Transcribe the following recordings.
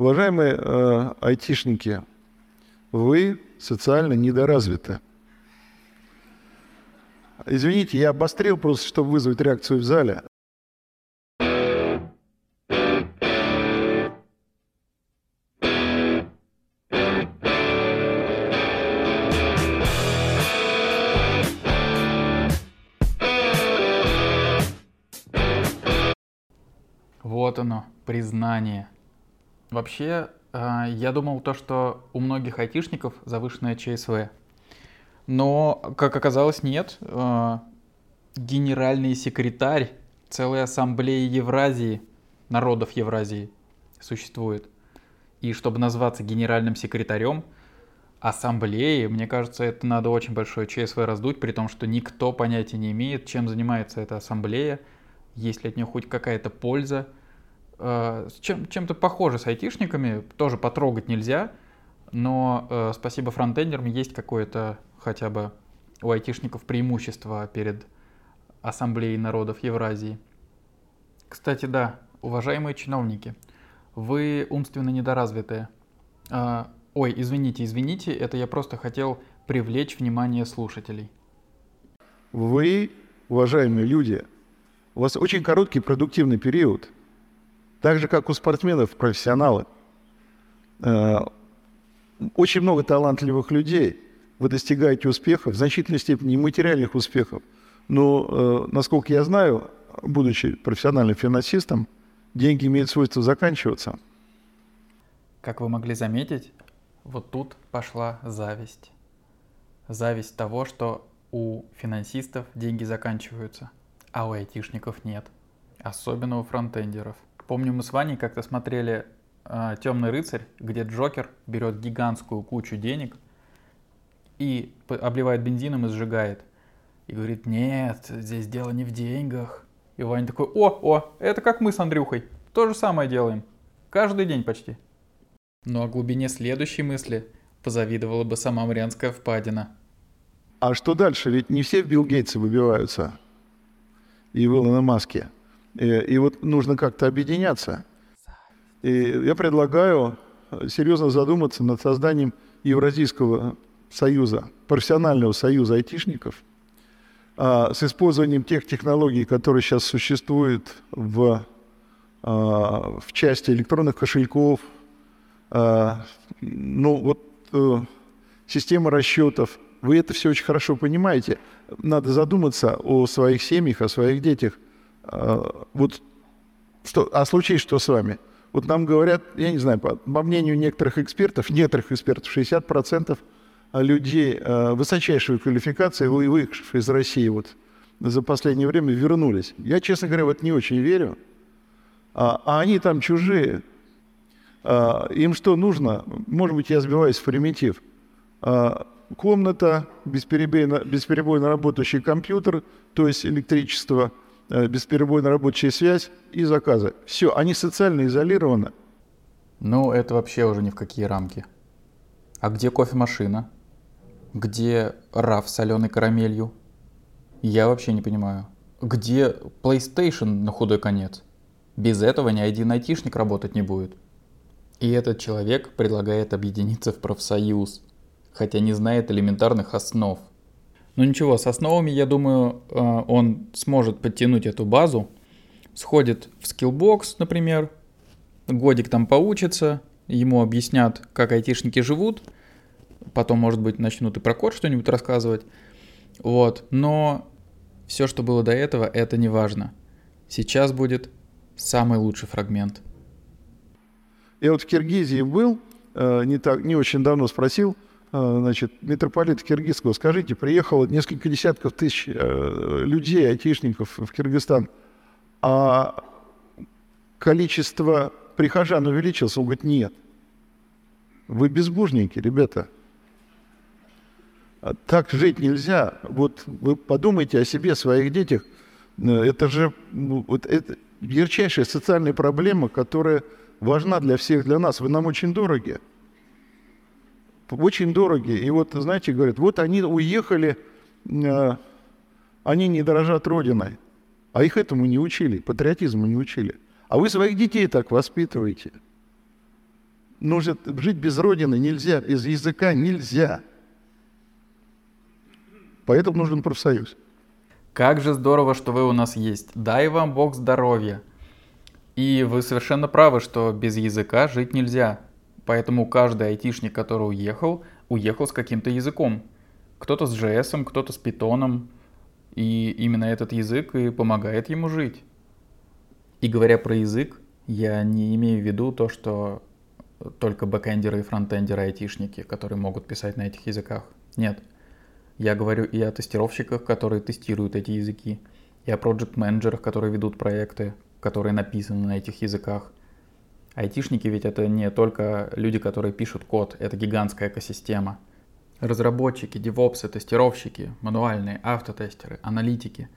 Уважаемые э, айтишники, вы социально недоразвиты. Извините, я обострил просто, чтобы вызвать реакцию в зале. Вот оно, признание. Вообще, э, я думал то, что у многих айтишников завышенное ЧСВ. Но, как оказалось, нет. Э, генеральный секретарь целой ассамблеи Евразии, народов Евразии, существует. И чтобы назваться генеральным секретарем ассамблеи, мне кажется, это надо очень большое ЧСВ раздуть, при том, что никто понятия не имеет, чем занимается эта ассамблея, есть ли от нее хоть какая-то польза. Э, чем, чем-то похоже с айтишниками, тоже потрогать нельзя, но э, спасибо фронтендерам есть какое-то хотя бы у айтишников преимущество перед Ассамблеей народов Евразии. Кстати, да, уважаемые чиновники, вы умственно недоразвитые. Э, ой, извините, извините, это я просто хотел привлечь внимание слушателей. Вы, уважаемые люди, у вас очень короткий продуктивный период, так же, как у спортсменов, профессионалы. Э, очень много талантливых людей. Вы достигаете успехов, в значительной степени материальных успехов. Но, э, насколько я знаю, будучи профессиональным финансистом, деньги имеют свойство заканчиваться. Как вы могли заметить, вот тут пошла зависть. Зависть того, что у финансистов деньги заканчиваются – а у айтишников нет. Особенно у фронтендеров. Помню, мы с Ваней как-то смотрели э, Темный рыцарь, где Джокер берет гигантскую кучу денег и обливает бензином и сжигает. И говорит, нет, здесь дело не в деньгах. И Ваня такой, о, о, это как мы с Андрюхой. То же самое делаем. Каждый день почти. Но о глубине следующей мысли позавидовала бы сама Марианская впадина. А что дальше? Ведь не все в Билл Гейтсы выбиваются и в Илона Маске. И, и вот нужно как-то объединяться. И я предлагаю серьезно задуматься над созданием Евразийского союза, профессионального союза айтишников, а, с использованием тех технологий, которые сейчас существуют в, а, в части электронных кошельков, а, ну вот а, система расчетов – вы это все очень хорошо понимаете. Надо задуматься о своих семьях, о своих детях. А, вот что, а случись что с вами? Вот нам говорят, я не знаю, по, по мнению некоторых экспертов, некоторых экспертов, 60% людей э, высочайшей квалификации, выехавших из России вот за последнее время, вернулись. Я, честно говоря, вот не очень верю. А, а они там чужие. А, им что нужно? Может быть, я сбиваюсь в примитив. А, комната, бесперебойно, бесперебойно работающий компьютер, то есть электричество, э, бесперебойно рабочая связь и заказы. Все, они социально изолированы. Ну, это вообще уже ни в какие рамки. А где кофемашина? Где раф с соленой карамелью? Я вообще не понимаю. Где PlayStation на худой конец? Без этого ни один айтишник работать не будет. И этот человек предлагает объединиться в профсоюз – хотя не знает элементарных основ. Ну ничего, с основами, я думаю, э, он сможет подтянуть эту базу, сходит в Skillbox, например, годик там поучится, ему объяснят, как айтишники живут, потом, может быть, начнут и про код что-нибудь рассказывать. Вот, но все, что было до этого, это не важно. Сейчас будет самый лучший фрагмент. Я вот в Киргизии был, э, не, так, не очень давно спросил, значит, митрополита Киргизского, скажите, приехало несколько десятков тысяч э, людей, айтишников в Киргизстан, а количество прихожан увеличилось? Он говорит, нет. Вы безбожники, ребята. А так жить нельзя. Вот вы подумайте о себе, своих детях. Э, это же ну, вот это ярчайшая социальная проблема, которая важна для всех, для нас. Вы нам очень дороги очень дорогие. И вот, знаете, говорят, вот они уехали, э, они не дорожат Родиной. А их этому не учили, патриотизму не учили. А вы своих детей так воспитываете. Нужно жить без Родины нельзя, без языка нельзя. Поэтому нужен профсоюз. Как же здорово, что вы у нас есть. Дай вам Бог здоровья. И вы совершенно правы, что без языка жить нельзя. Поэтому каждый айтишник, который уехал, уехал с каким-то языком. Кто-то с JS, кто-то с питоном. И именно этот язык и помогает ему жить. И говоря про язык, я не имею в виду то, что только бэкэндеры и фронтендеры айтишники, которые могут писать на этих языках. Нет. Я говорю и о тестировщиках, которые тестируют эти языки, и о проект-менеджерах, которые ведут проекты, которые написаны на этих языках. Айтишники ведь это не только люди, которые пишут код, это гигантская экосистема. Разработчики, девопсы, тестировщики, мануальные, автотестеры, аналитики,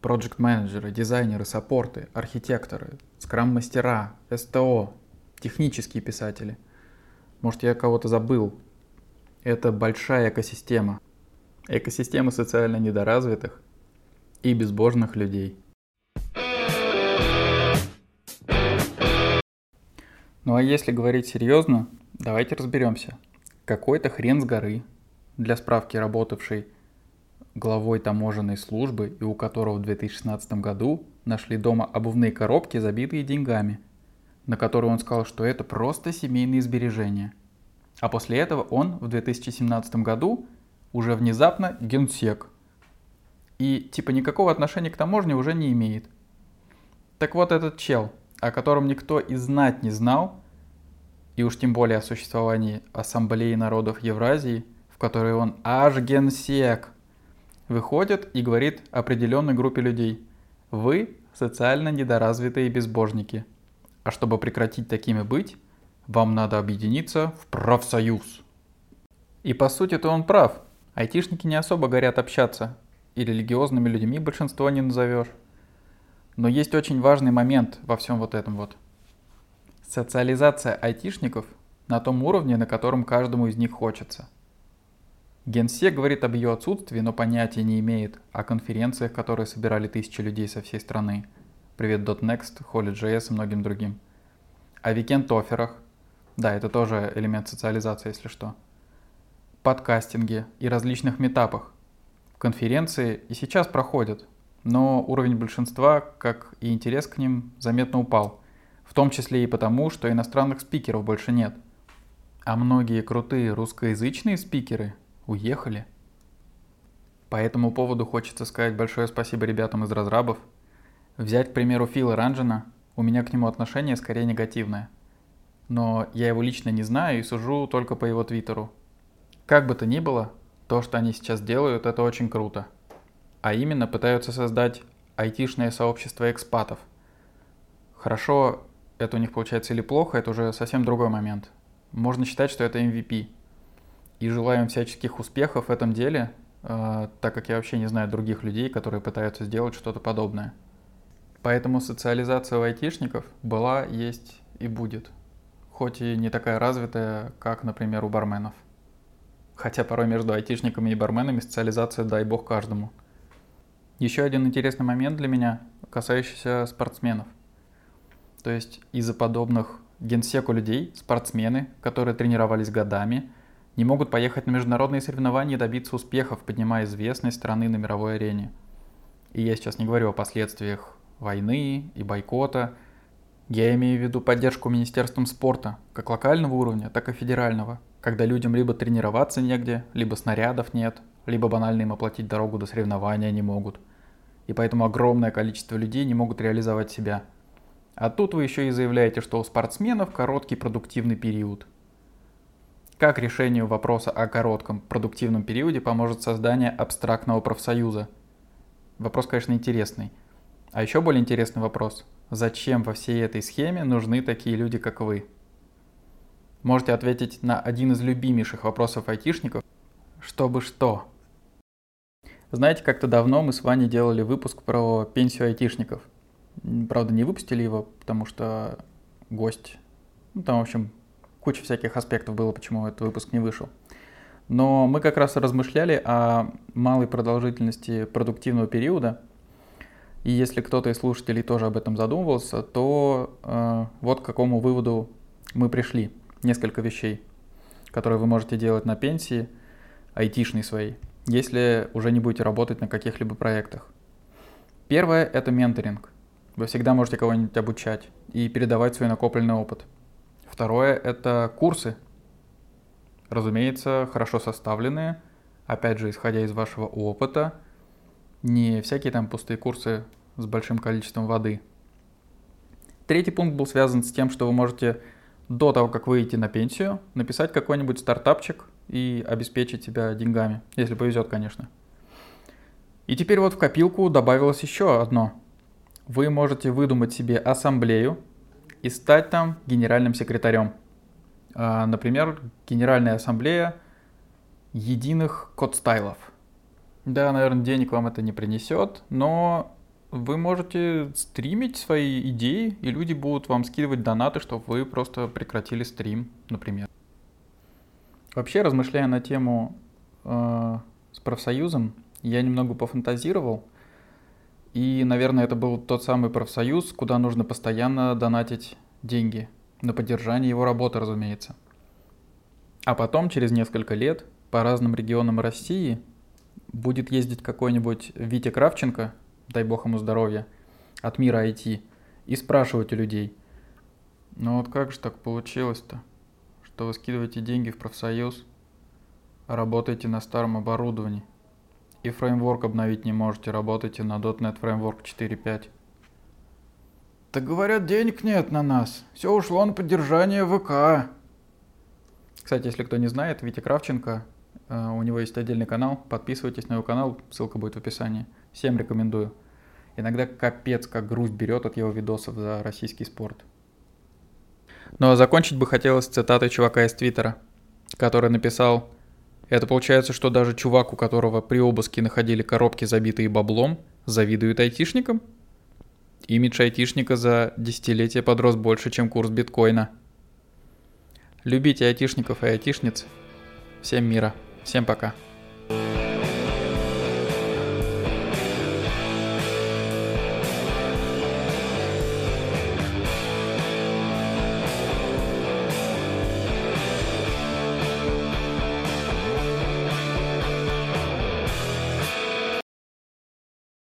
проект-менеджеры, дизайнеры, саппорты, архитекторы, скрам-мастера, СТО, технические писатели. Может, я кого-то забыл. Это большая экосистема. Экосистема социально недоразвитых и безбожных людей. Ну а если говорить серьезно, давайте разберемся. Какой-то хрен с горы, для справки работавший главой таможенной службы и у которого в 2016 году нашли дома обувные коробки, забитые деньгами, на которые он сказал, что это просто семейные сбережения. А после этого он в 2017 году уже внезапно генсек. И типа никакого отношения к таможне уже не имеет. Так вот этот чел, о котором никто и знать не знал, и уж тем более о существовании Ассамблеи народов Евразии, в которой он аж генсек, выходит и говорит определенной группе людей. Вы социально недоразвитые безбожники. А чтобы прекратить такими быть, вам надо объединиться в профсоюз. И по сути-то он прав. Айтишники не особо горят общаться, и религиозными людьми большинство не назовешь. Но есть очень важный момент во всем вот этом вот. Социализация айтишников на том уровне, на котором каждому из них хочется. Генсек говорит об ее отсутствии, но понятия не имеет о конференциях, которые собирали тысячи людей со всей страны. Привет .next, Holy.js и многим другим. О викенд-офферах. Да, это тоже элемент социализации, если что. Подкастинге и различных метапах. Конференции и сейчас проходят, но уровень большинства, как и интерес к ним, заметно упал. В том числе и потому, что иностранных спикеров больше нет. А многие крутые русскоязычные спикеры уехали. По этому поводу хочется сказать большое спасибо ребятам из разрабов. Взять, к примеру, Фила Ранжина, у меня к нему отношение скорее негативное. Но я его лично не знаю и сужу только по его твиттеру. Как бы то ни было, то, что они сейчас делают, это очень круто – а именно пытаются создать айтишное сообщество экспатов. Хорошо это у них получается или плохо, это уже совсем другой момент. Можно считать, что это MVP. И желаю им всяческих успехов в этом деле, э, так как я вообще не знаю других людей, которые пытаются сделать что-то подобное. Поэтому социализация у айтишников была, есть и будет. Хоть и не такая развитая, как, например, у барменов. Хотя порой между айтишниками и барменами социализация дай бог каждому – еще один интересный момент для меня, касающийся спортсменов. То есть из-за подобных генсеку людей, спортсмены, которые тренировались годами, не могут поехать на международные соревнования и добиться успехов, поднимая известность страны на мировой арене. И я сейчас не говорю о последствиях войны и бойкота. Я имею в виду поддержку Министерством спорта, как локального уровня, так и федерального, когда людям либо тренироваться негде, либо снарядов нет, либо банально им оплатить дорогу до соревнования не могут – и поэтому огромное количество людей не могут реализовать себя. А тут вы еще и заявляете, что у спортсменов короткий продуктивный период. Как решению вопроса о коротком продуктивном периоде поможет создание абстрактного профсоюза? Вопрос, конечно, интересный. А еще более интересный вопрос. Зачем во всей этой схеме нужны такие люди, как вы? Можете ответить на один из любимейших вопросов айтишников. Чтобы что? Знаете, как-то давно мы с Ваней делали выпуск про пенсию айтишников. Правда, не выпустили его, потому что гость... Ну, там, в общем, куча всяких аспектов было, почему этот выпуск не вышел. Но мы как раз размышляли о малой продолжительности продуктивного периода. И если кто-то из слушателей тоже об этом задумывался, то э, вот к какому выводу мы пришли. несколько вещей, которые вы можете делать на пенсии, айтишной своей, если уже не будете работать на каких-либо проектах. Первое – это менторинг. Вы всегда можете кого-нибудь обучать и передавать свой накопленный опыт. Второе – это курсы. Разумеется, хорошо составленные, опять же, исходя из вашего опыта, не всякие там пустые курсы с большим количеством воды. Третий пункт был связан с тем, что вы можете до того, как выйти на пенсию, написать какой-нибудь стартапчик и обеспечить себя деньгами, если повезет, конечно. И теперь вот в копилку добавилось еще одно. Вы можете выдумать себе ассамблею и стать там генеральным секретарем. А, например, Генеральная ассамблея единых код-стайлов. Да, наверное, денег вам это не принесет, но вы можете стримить свои идеи, и люди будут вам скидывать донаты, чтобы вы просто прекратили стрим, например. Вообще, размышляя на тему э, с профсоюзом, я немного пофантазировал. И, наверное, это был тот самый профсоюз, куда нужно постоянно донатить деньги. На поддержание его работы, разумеется. А потом, через несколько лет, по разным регионам России будет ездить какой-нибудь Витя Кравченко, дай бог ему здоровья, от мира IT, и спрашивать у людей, ну вот как же так получилось-то, что вы скидываете деньги в профсоюз, работаете на старом оборудовании, и фреймворк обновить не можете, работаете на .NET Framework 4.5. Так говорят, денег нет на нас. Все ушло на поддержание ВК. Кстати, если кто не знает, Витя Кравченко, э, у него есть отдельный канал. Подписывайтесь на его канал, ссылка будет в описании. Всем рекомендую. Иногда капец, как грусть берет от его видосов за российский спорт. А закончить бы хотелось цитатой чувака из Твиттера, который написал это получается, что даже чувак, у которого при обыске находили коробки, забитые баблом, завидует айтишникам? Имидж айтишника за десятилетие подрос больше, чем курс биткоина. Любите айтишников и айтишниц. Всем мира. Всем пока.